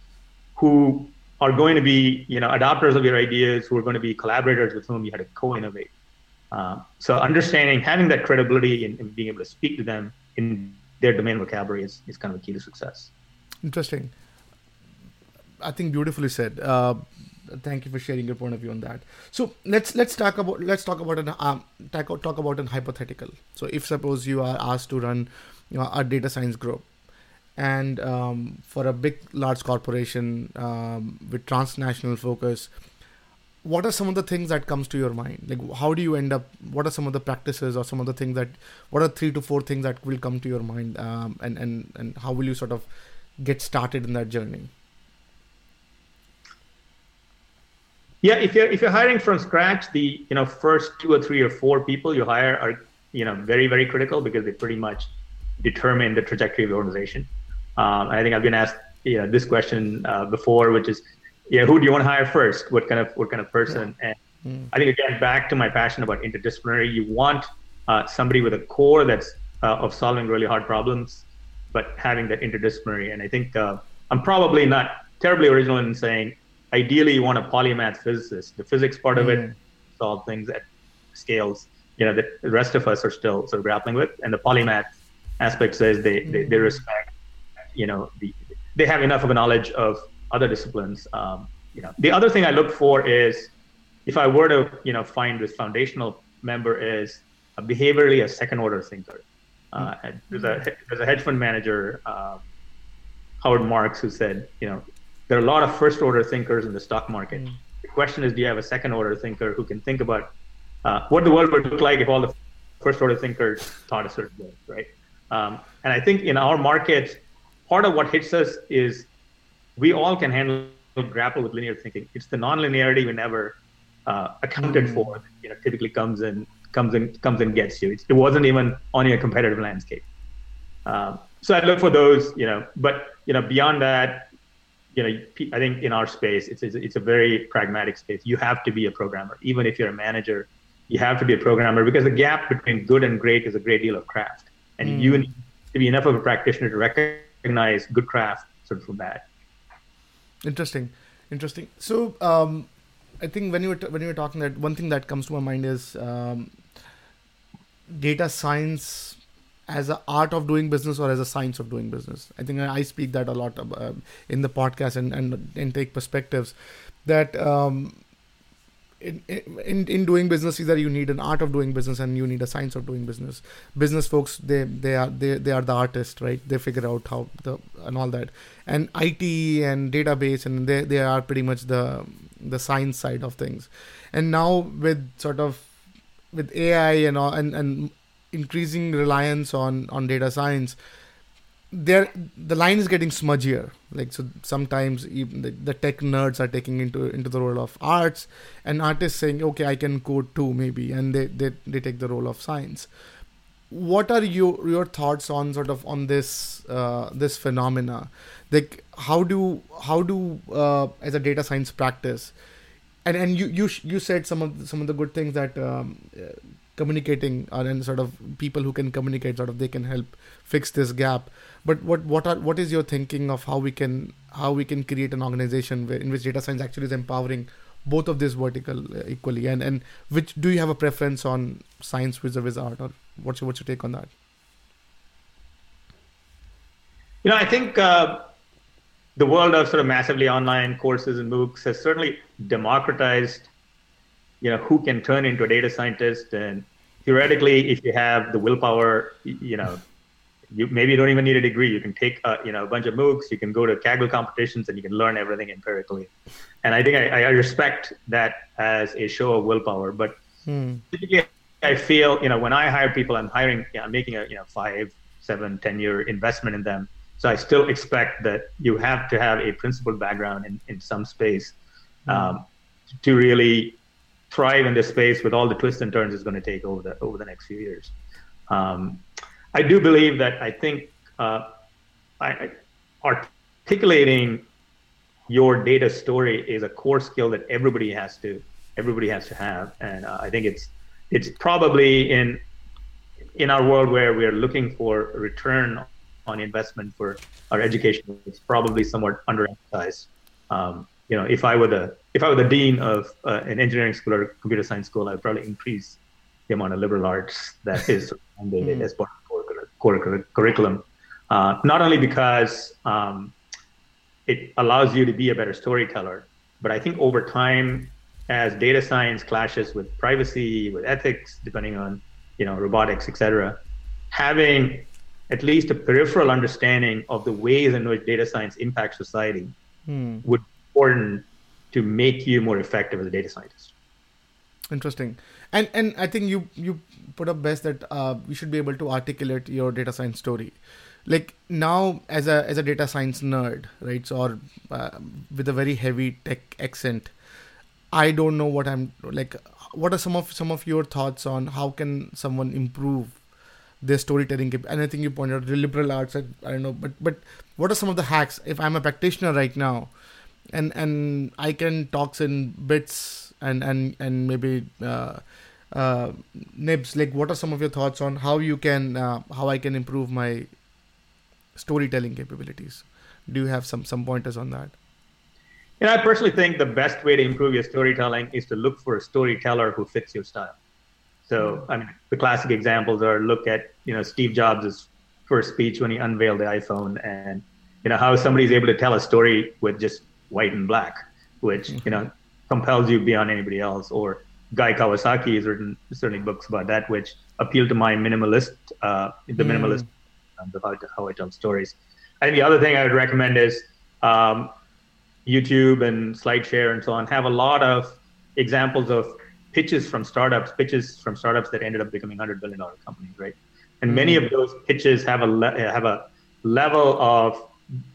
who are going to be, you know, adopters of your ideas, who are going to be collaborators with whom you had to co-innovate. Uh, so understanding, having that credibility and, and, being able to speak to them in their domain vocabulary is, is kind of a key to success. Interesting. I think beautifully said. Uh, thank you for sharing your point of view on that so let's let's talk about let's talk about an um, talk, talk about an hypothetical so if suppose you are asked to run you know, a data science group and um, for a big large corporation um, with transnational focus what are some of the things that comes to your mind like how do you end up what are some of the practices or some of the things that what are three to four things that will come to your mind um, and and and how will you sort of get started in that journey Yeah, if you're if you're hiring from scratch, the you know first two or three or four people you hire are you know very very critical because they pretty much determine the trajectory of the organization. Um, I think I've been asked you know this question uh, before, which is yeah, who do you want to hire first? What kind of what kind of person? Yeah. And mm. I think again back to my passion about interdisciplinary, you want uh, somebody with a core that's uh, of solving really hard problems, but having that interdisciplinary. And I think uh, I'm probably not terribly original in saying ideally you want a polymath physicist. The physics part mm. of it mm. solve things at scales, you know, that the rest of us are still sort of grappling with. And the polymath aspect says they, mm. they, they, mm. respect, you know, the, they have enough of a knowledge of other disciplines. Um, you know, the other thing I look for is if I were to, you know, find this foundational member is a behaviorally a second order thinker. Uh, mm. there's a there's a hedge fund manager, uh, Howard Marks, who said, you know, there are a lot of first order thinkers in the stock market. Mm. The question is, do you have a second order thinker who can think about uh, what the world would look like if all the first order thinkers thought a certain way, right? Um, and I think in our market, part of what hits us is we all can handle grapple with linear thinking. It's the nonlinearity we never uh, accounted mm. for. You know, typically comes in comes in comes and gets you. It's, it wasn't even on your competitive landscape. Um, so I look for those, you know. But you know, beyond that, you know, I think in our space, it's, it's a very pragmatic space. You have to be a programmer, even if you're a manager. You have to be a programmer because the gap between good and great is a great deal of craft, and mm. you need to be enough of a practitioner to recognize good craft sort of from bad. Interesting, interesting. So, um, I think when you were t- when you were talking that one thing that comes to my mind is um, data science as an art of doing business or as a science of doing business. I think I speak that a lot uh, in the podcast and, and, and take perspectives that um, in, in in doing business either you need an art of doing business and you need a science of doing business. Business folks they they are they, they are the artists right? They figure out how the and all that. And it and database and they they are pretty much the the science side of things. And now with sort of with ai and and and increasing reliance on on data science there the line is getting smudgier. Like so sometimes even the, the, tech nerds are taking into into the role of arts and artists saying okay i can code too maybe and they they, they take the role of science. What are your your thoughts on sort of on this uh, this phenomena? Like how do how do uh, as a data science practice and and you you you said some of the, some of the good things that um, communicating and sort of people who can communicate sort of they can help fix this gap. But what what are what is your thinking of how we can how we can create an organization where, in which data science actually is empowering both of this vertical uh, equally? And and which do you have a preference on science vis-a-vis art or what's your, what's your take on that? You know, I think uh, the world of sort of massively online courses and MOOCs has certainly democratized, you know, who can turn into a data scientist. And theoretically, if you have the willpower, you know, you maybe you don't even need a degree. You can take, uh, you know, a bunch of MOOCs. You can go to Kaggle competitions, and you can learn everything empirically. And I think I, I respect that as a show of willpower. But hmm. typically, I feel, you know, when I hire people, I'm hiring, you know, I'm making a, you know, five, seven, ten year investment in them so I still expect that you have to have a principled background in, in some space hmm. um, to really thrive in this space with all the twists and turns it's going to take over the over the next few years. Um, I do believe that I think uh, I, articulating your data story is a core skill that everybody has to everybody has to have, and uh, I think it's it's probably in in our world where we are looking for return on investment for our education it's probably somewhat underemphasized. Um, you know, if I were the if I were the dean of uh, an engineering school or computer science school, I would probably increase the amount of liberal arts that is [laughs] mm. as part of core, core curriculum. Uh, not only because um, it allows you to be a better storyteller, but I think over time, as data science clashes with privacy, with ethics, depending on you know robotics, etc., having at least a peripheral understanding of the ways in which data science impacts society hmm. would be important to make you more effective as a data scientist. Interesting, and and I think you you put up best that uh, you should be able to articulate your data science story. Like now, as a as a data science nerd, right? So, or uh, with a very heavy tech accent, I don't know what I'm like. What are some of some of your thoughts on how can someone improve their storytelling and i think you pointed out the liberal arts I, I don't know but but what are some of the hacks if i'm a practitioner right now and and i can talk in bits and and and maybe uh, uh, nibs. Like what are some of your thoughts on how you can uh, how i can improve my storytelling capabilities? Do you have some some pointers on that? You know, I personally think the best way to improve your storytelling is to look for a storyteller who fits your style. So, I mean, the classic examples are look at, you know, Steve Jobs' first speech when he unveiled the iPhone and, you know, how somebody is able to tell a story with just white and black, which, mm-hmm. you know, compels you beyond anybody else. Or Guy Kawasaki has written certainly books about that, which appeal to my minimalist, uh, the mm. minimalist about how I tell stories. I think the other thing I would recommend is um, YouTube and SlideShare and so on have a lot of examples of pitches from startups, pitches from startups that ended up becoming hundred billion dollar companies, right? And many of those pitches have a le- have a level of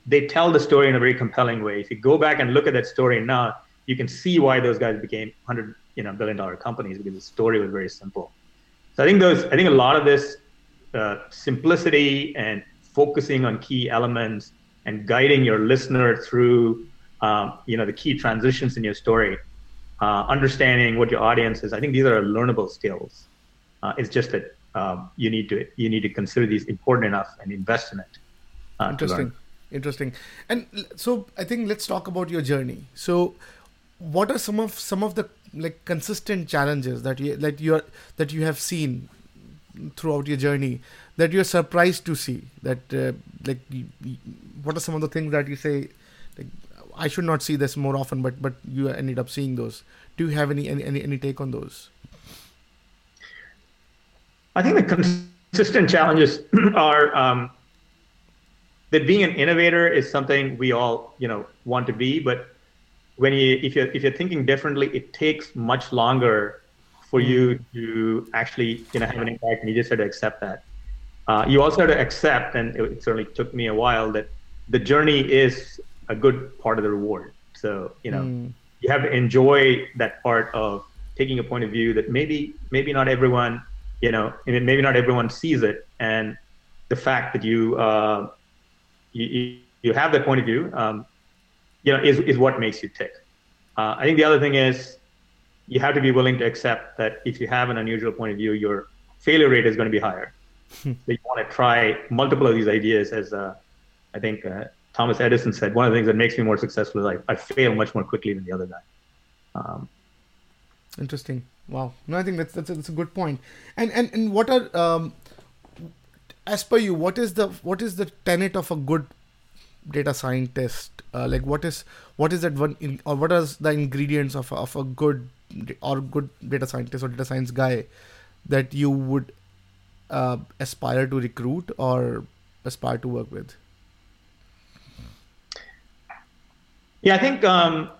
they tell the story in a very compelling way. If you go back and look at that story now, you can see why those guys became hundred you know billion dollar companies because the story was very simple. So I think those I think a lot of this uh, simplicity and focusing on key elements and guiding your listener through um, you know the key transitions in your story uh, understanding what your audience is. I think these are learnable skills. Uh, it's just that um, you need to you need to consider these important enough and invest in it. Uh, Interesting. Interesting. And so I think let's talk about your journey. So what are some of some of the like consistent challenges that you that you are that you have seen throughout your journey that you're surprised to see that uh, like what are some of the things that you say like I should not see this more often, but but you ended up seeing those. Do you have any any any, any take on those? I think the consistent challenges [clears throat] are um, that being an innovator is something we all you know want to be, but when you if you're if you're thinking differently, it takes much longer for you mm. to actually you know have an impact, and you just have to accept that. Uh, you also have to accept, and it certainly took me a while, that the journey is a good part of the reward. So you know, mm. you have to enjoy that part of taking a point of view that maybe maybe not everyone you know maybe not everyone sees it, and the fact that you uh, you, you have that point of view, um, you know, is is what makes you tick. Uh, I think the other thing is you have to be willing to accept that if you have an unusual point of view, your failure rate is going to be higher. so you want to try multiple of these ideas as uh, I think uh, Thomas Edison said, one of the things that makes me more successful is I, I fail much more quickly than the other guy. Um, Interesting. Wow. No, I think that's that's a, that's a good point. And and and what are um, as per you, what is the what is the tenet of a good data scientist? Uh, like what is what is that one in, or what are the ingredients of of a good or good data scientist or data science guy that you would uh, aspire to recruit or aspire to work with? Yeah, I think um,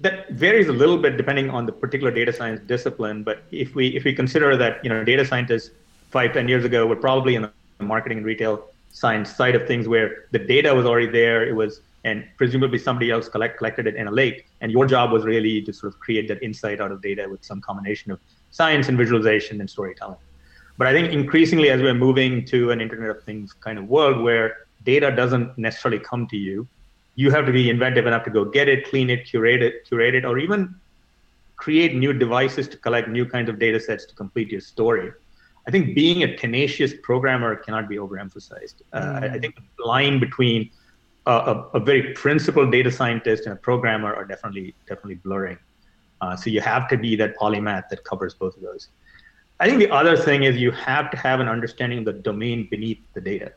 that varies a little bit depending on the particular data science discipline. But if we if we consider that you know data scientists five ten years ago were probably in the marketing and retail science side of things where the data was already there, it was and presumably somebody else collect, collected it in a lake, and your job was really to sort of create that insight out of data with some combination of science and visualization and storytelling. But I think increasingly as we're moving to an Internet of Things kind of world where data doesn't necessarily come to you, you have to be inventive enough to go get it, clean it, curate it, curate it, or even create new devices to collect new kinds of data sets to complete your story. I think being a tenacious programmer cannot be overemphasized. Uh, mm. I, I, think the line between a, a, a, very principled data scientist and a programmer are definitely definitely blurring. Uh, so you have to be that polymath that covers both of those. I think the other thing is you have to have an understanding of the domain beneath the data.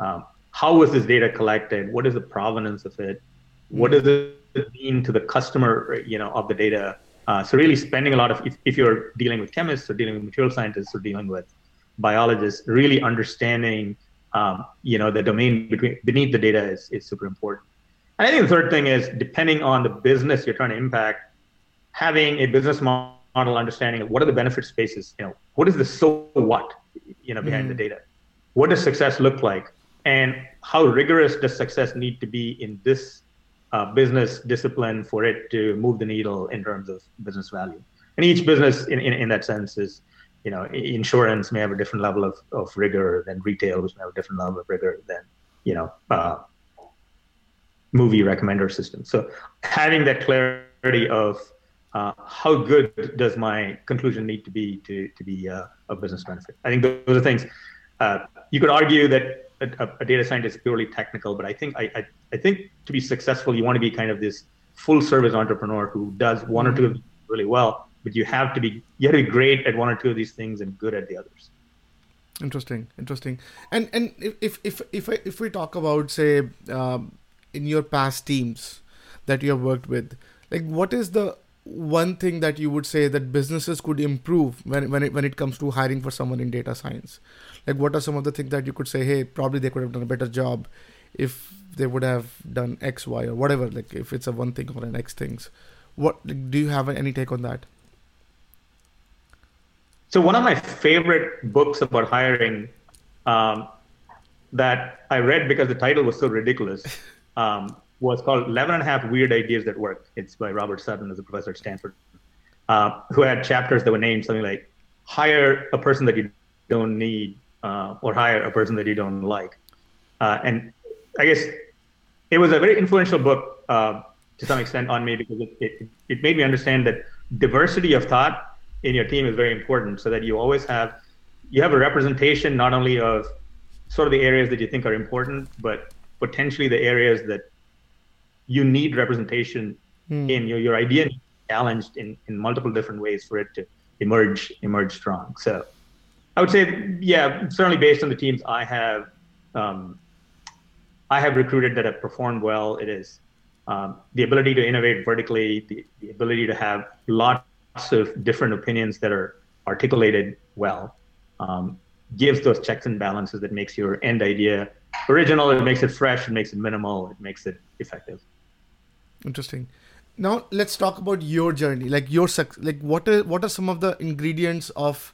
Um, how was this data collected? What is the provenance of it? What does it mean to the customer, you know, of the data? Uh, so really spending a lot of, if, if you're dealing with chemists or dealing with material scientists or dealing with biologists, really understanding, um, you know, the domain between beneath the data is, is super important. And I think the third thing is depending on the business you're trying to impact, having a business model understanding of what are the benefit spaces, you know, what is the so what, you know, behind mm. the data? What does success look like? and how rigorous does success need to be in this uh, business discipline for it to move the needle in terms of business value. And each business in, in, in that sense is you know insurance may have a different level of, of rigor than retail which may have a different level of rigor than you know uh, movie recommender system. So having that clarity of uh, how good does my conclusion need to be to, to be uh, a business benefit? I think those are things uh, you could argue that a, a, data scientist is purely technical, but I think I, I, I think to be successful, you want to be kind of this full service entrepreneur who does one or two of really well. But you have to be you have to be great at one or two of these things and good at the others. Interesting, interesting. And and if if if if we talk about say um, in your past teams that you have worked with, like what is the one thing that you would say that businesses could improve when when it, when it comes to hiring for someone in data science like what are some of the things that you could say hey probably they could have done a better job if they would have done x y or whatever like if it's a one thing or an x things what do you have any take on that so one of my favorite books about hiring um, that i read because the title was so ridiculous [laughs] um, was called 11 and a half weird ideas that work it's by robert sutton as a professor at stanford uh, who had chapters that were named something like hire a person that you don't need uh, or hire a person that you don't like. Uh, and I guess it was a very influential book uh, to some extent on me because it, it, it made me understand that diversity of thought in your team is very important so that you always have you have a representation not only of sort of the areas that you think are important but potentially the areas that you need representation mm. in your, your idea challenged in, in multiple different ways for it to emerge emerge strong so I would say, yeah, certainly based on the teams I have, um, I have recruited that have performed well. It is um, the ability to innovate vertically, the, the, ability to have lots of different opinions that are articulated well, um, gives those checks and balances that makes your end idea original. It makes it fresh. It makes it minimal. It makes it effective. Interesting. Now let's talk about your journey. Like your success. like what are what are some of the ingredients of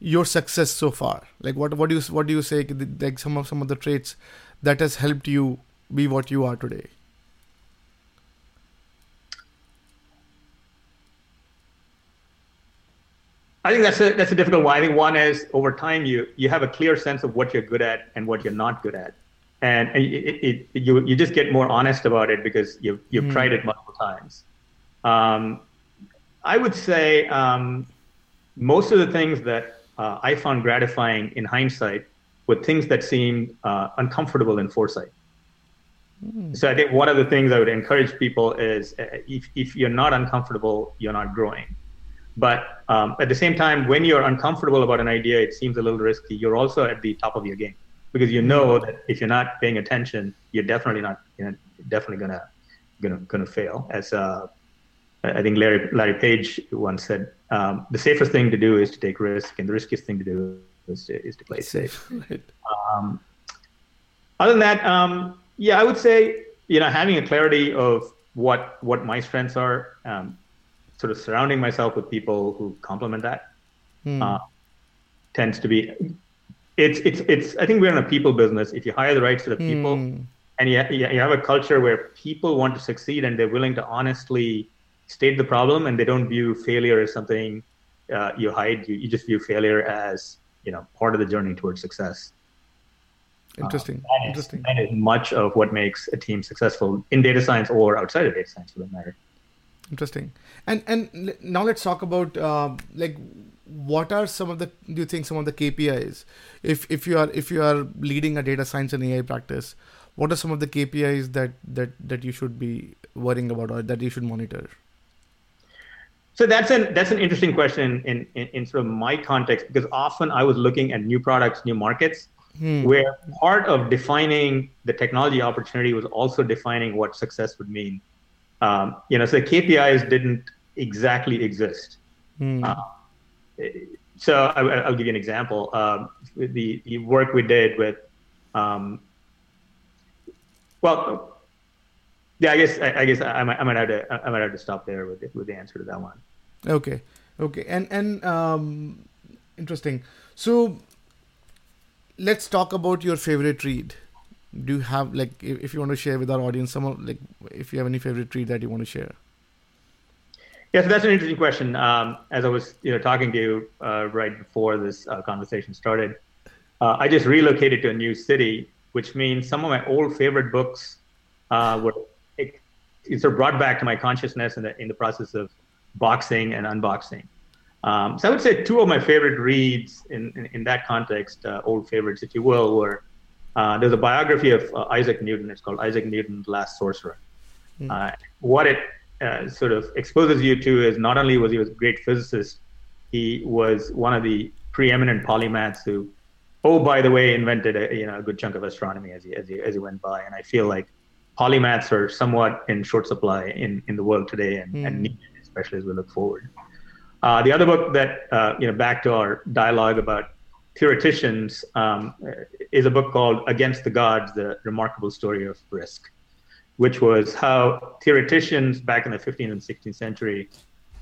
your success so far? Like what what do you what do you say like some of some of the traits that has helped you be what you are today? I think that's a that's a difficult one. I think one is over time you you have a clear sense of what you're good at and what you're not good at, and it, it, it you you just get more honest about it because you've you've mm. tried it multiple times. Um, I would say um, most of the things that uh, I found gratifying in hindsight with things that seemed uh, uncomfortable in foresight. Mm. So I think one of the things I would encourage people is uh, if, if you're not uncomfortable, you're not growing. But um, at the same time, when you're uncomfortable about an idea, it seems a little risky. You're also at the top of your game. because you know that if you're not paying attention, you're definitely not you know definitely gonna gonna gonna fail. As uh, I think Larry Larry Page once said, um, the safest thing to do is to take risk, and the riskiest thing to do is to, is to play safe. Right. Um, other than that, um, yeah, I would say you know having a clarity of what what my strengths are, um, sort of surrounding myself with people who complement that, hmm. uh, tends to be. It's it's it's. I think we're in a people business. If you hire the right sort of people, hmm. and you you have a culture where people want to succeed and they're willing to honestly state the problem and they don't view failure as something uh, you hide. You, you just view failure as you know part of the journey towards success. Interesting. Uh, Interesting. That is much of what makes a team successful in data science or outside of data science, for that matter. Interesting. And and now let's talk about uh, like what are some of the do you think some of the KPIs if if you are if you are leading a data science and AI practice, what are some of the KPIs that that that you should be worrying about or that you should monitor? So that's an that's an interesting question in, in, in sort of my context because often I was looking at new products, new markets, hmm. where part of defining the technology opportunity was also defining what success would mean. Um, you know, so KPIs didn't exactly exist. Hmm. Uh, so I, will give you an example. Um, the, the work we did with, um, well, yeah, I guess I, I guess I might, I might have to I might have to stop there with the, with the answer to that one. Okay, okay, and and um, interesting. So let's talk about your favorite read. Do you have like if, you want to share with our audience some of like if you have any favorite read that you want to share? Yeah, so that's an interesting question. Um, as I was you know talking to you uh, right before this uh, conversation started, uh, I just relocated to a new city, which means some of my old favorite books uh, were sort of brought back to my consciousness in the in the process of boxing and unboxing. Um, so I would say two of my favorite reads in, in, in that context, uh, old favorites, if you will, were uh, there's a biography of uh, Isaac Newton. It's called Isaac Newton, The Last Sorcerer. Mm. what it uh, sort of exposes you to is not only was he was a great physicist, he was one of the preeminent polymaths who, oh, by the way, invented a, you know, a good chunk of astronomy as he, as he, as he went by. And I feel like polymaths are somewhat in short supply in, in the world today and, mm. and hmm. needed, especially as we look forward. Uh, the other book that, uh, you know, back to our dialogue about theoreticians, um, is a book called Against the Gods The Remarkable Story of Risk, which was how theoreticians back in the 15th and 16th century,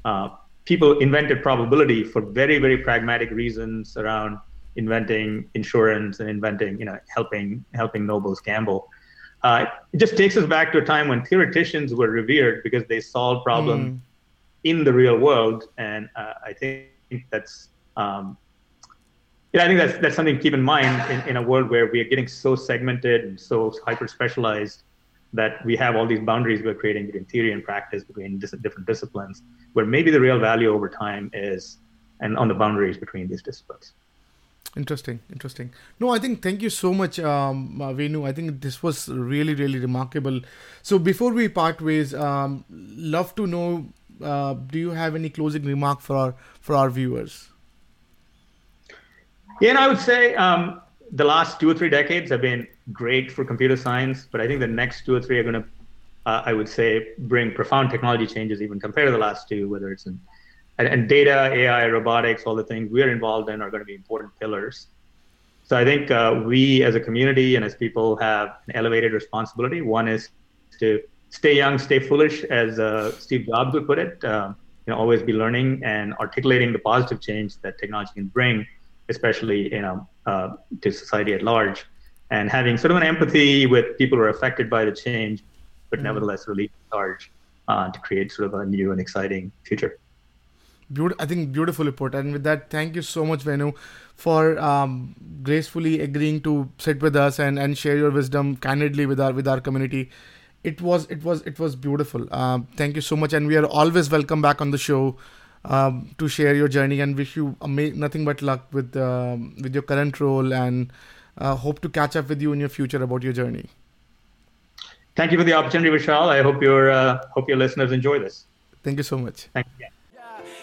uh, people invented probability for very, very pragmatic reasons around inventing insurance and inventing, you know, helping helping nobles gamble. Uh, it just takes us back to a time when theoreticians were revered because they solved problems mm in the real world. And uh, I think that's um, yeah, I think that's that's something to keep in mind in, in a world where we are getting so segmented and so hyper specialized that we have all these boundaries we're creating between theory and practice between dis- different disciplines, where maybe the real value over time is and on the boundaries between these disciplines. Interesting, interesting. No, I think thank you so much, um, uh, Venu. I think this was really, really remarkable. So before we part ways, um, love to know uh, do you have any closing remark for our for our viewers? Yeah, and I would say um, the last two or three decades have been great for computer science, but I think the next two or three are going to, uh, I would say, bring profound technology changes even compared to the last two, whether it's in and, and data, AI, robotics, all the things we're involved in are going to be important pillars. So I think uh, we as a community and as people have an elevated responsibility. One is to stay young, stay foolish, as uh, Steve Jobs would put it. Uh, you know, always be learning and articulating the positive change that technology can bring, especially you know uh, to society at large, and having sort of an empathy with people who are affected by the change, but mm-hmm. nevertheless really charge uh, to create sort of a new and exciting future. I think beautifully put. And with that, thank you so much, Venu, for um, gracefully agreeing to sit with us and, and share your wisdom candidly with our with our community it was it was it was beautiful. Uh, thank you so much, and we are always welcome back on the show um, to share your journey and wish you ama- nothing but luck with uh, with your current role and uh, hope to catch up with you in your future about your journey. Thank you for the opportunity, Vishal. I hope your uh, hope your listeners enjoy this. Thank you so much. Thank you.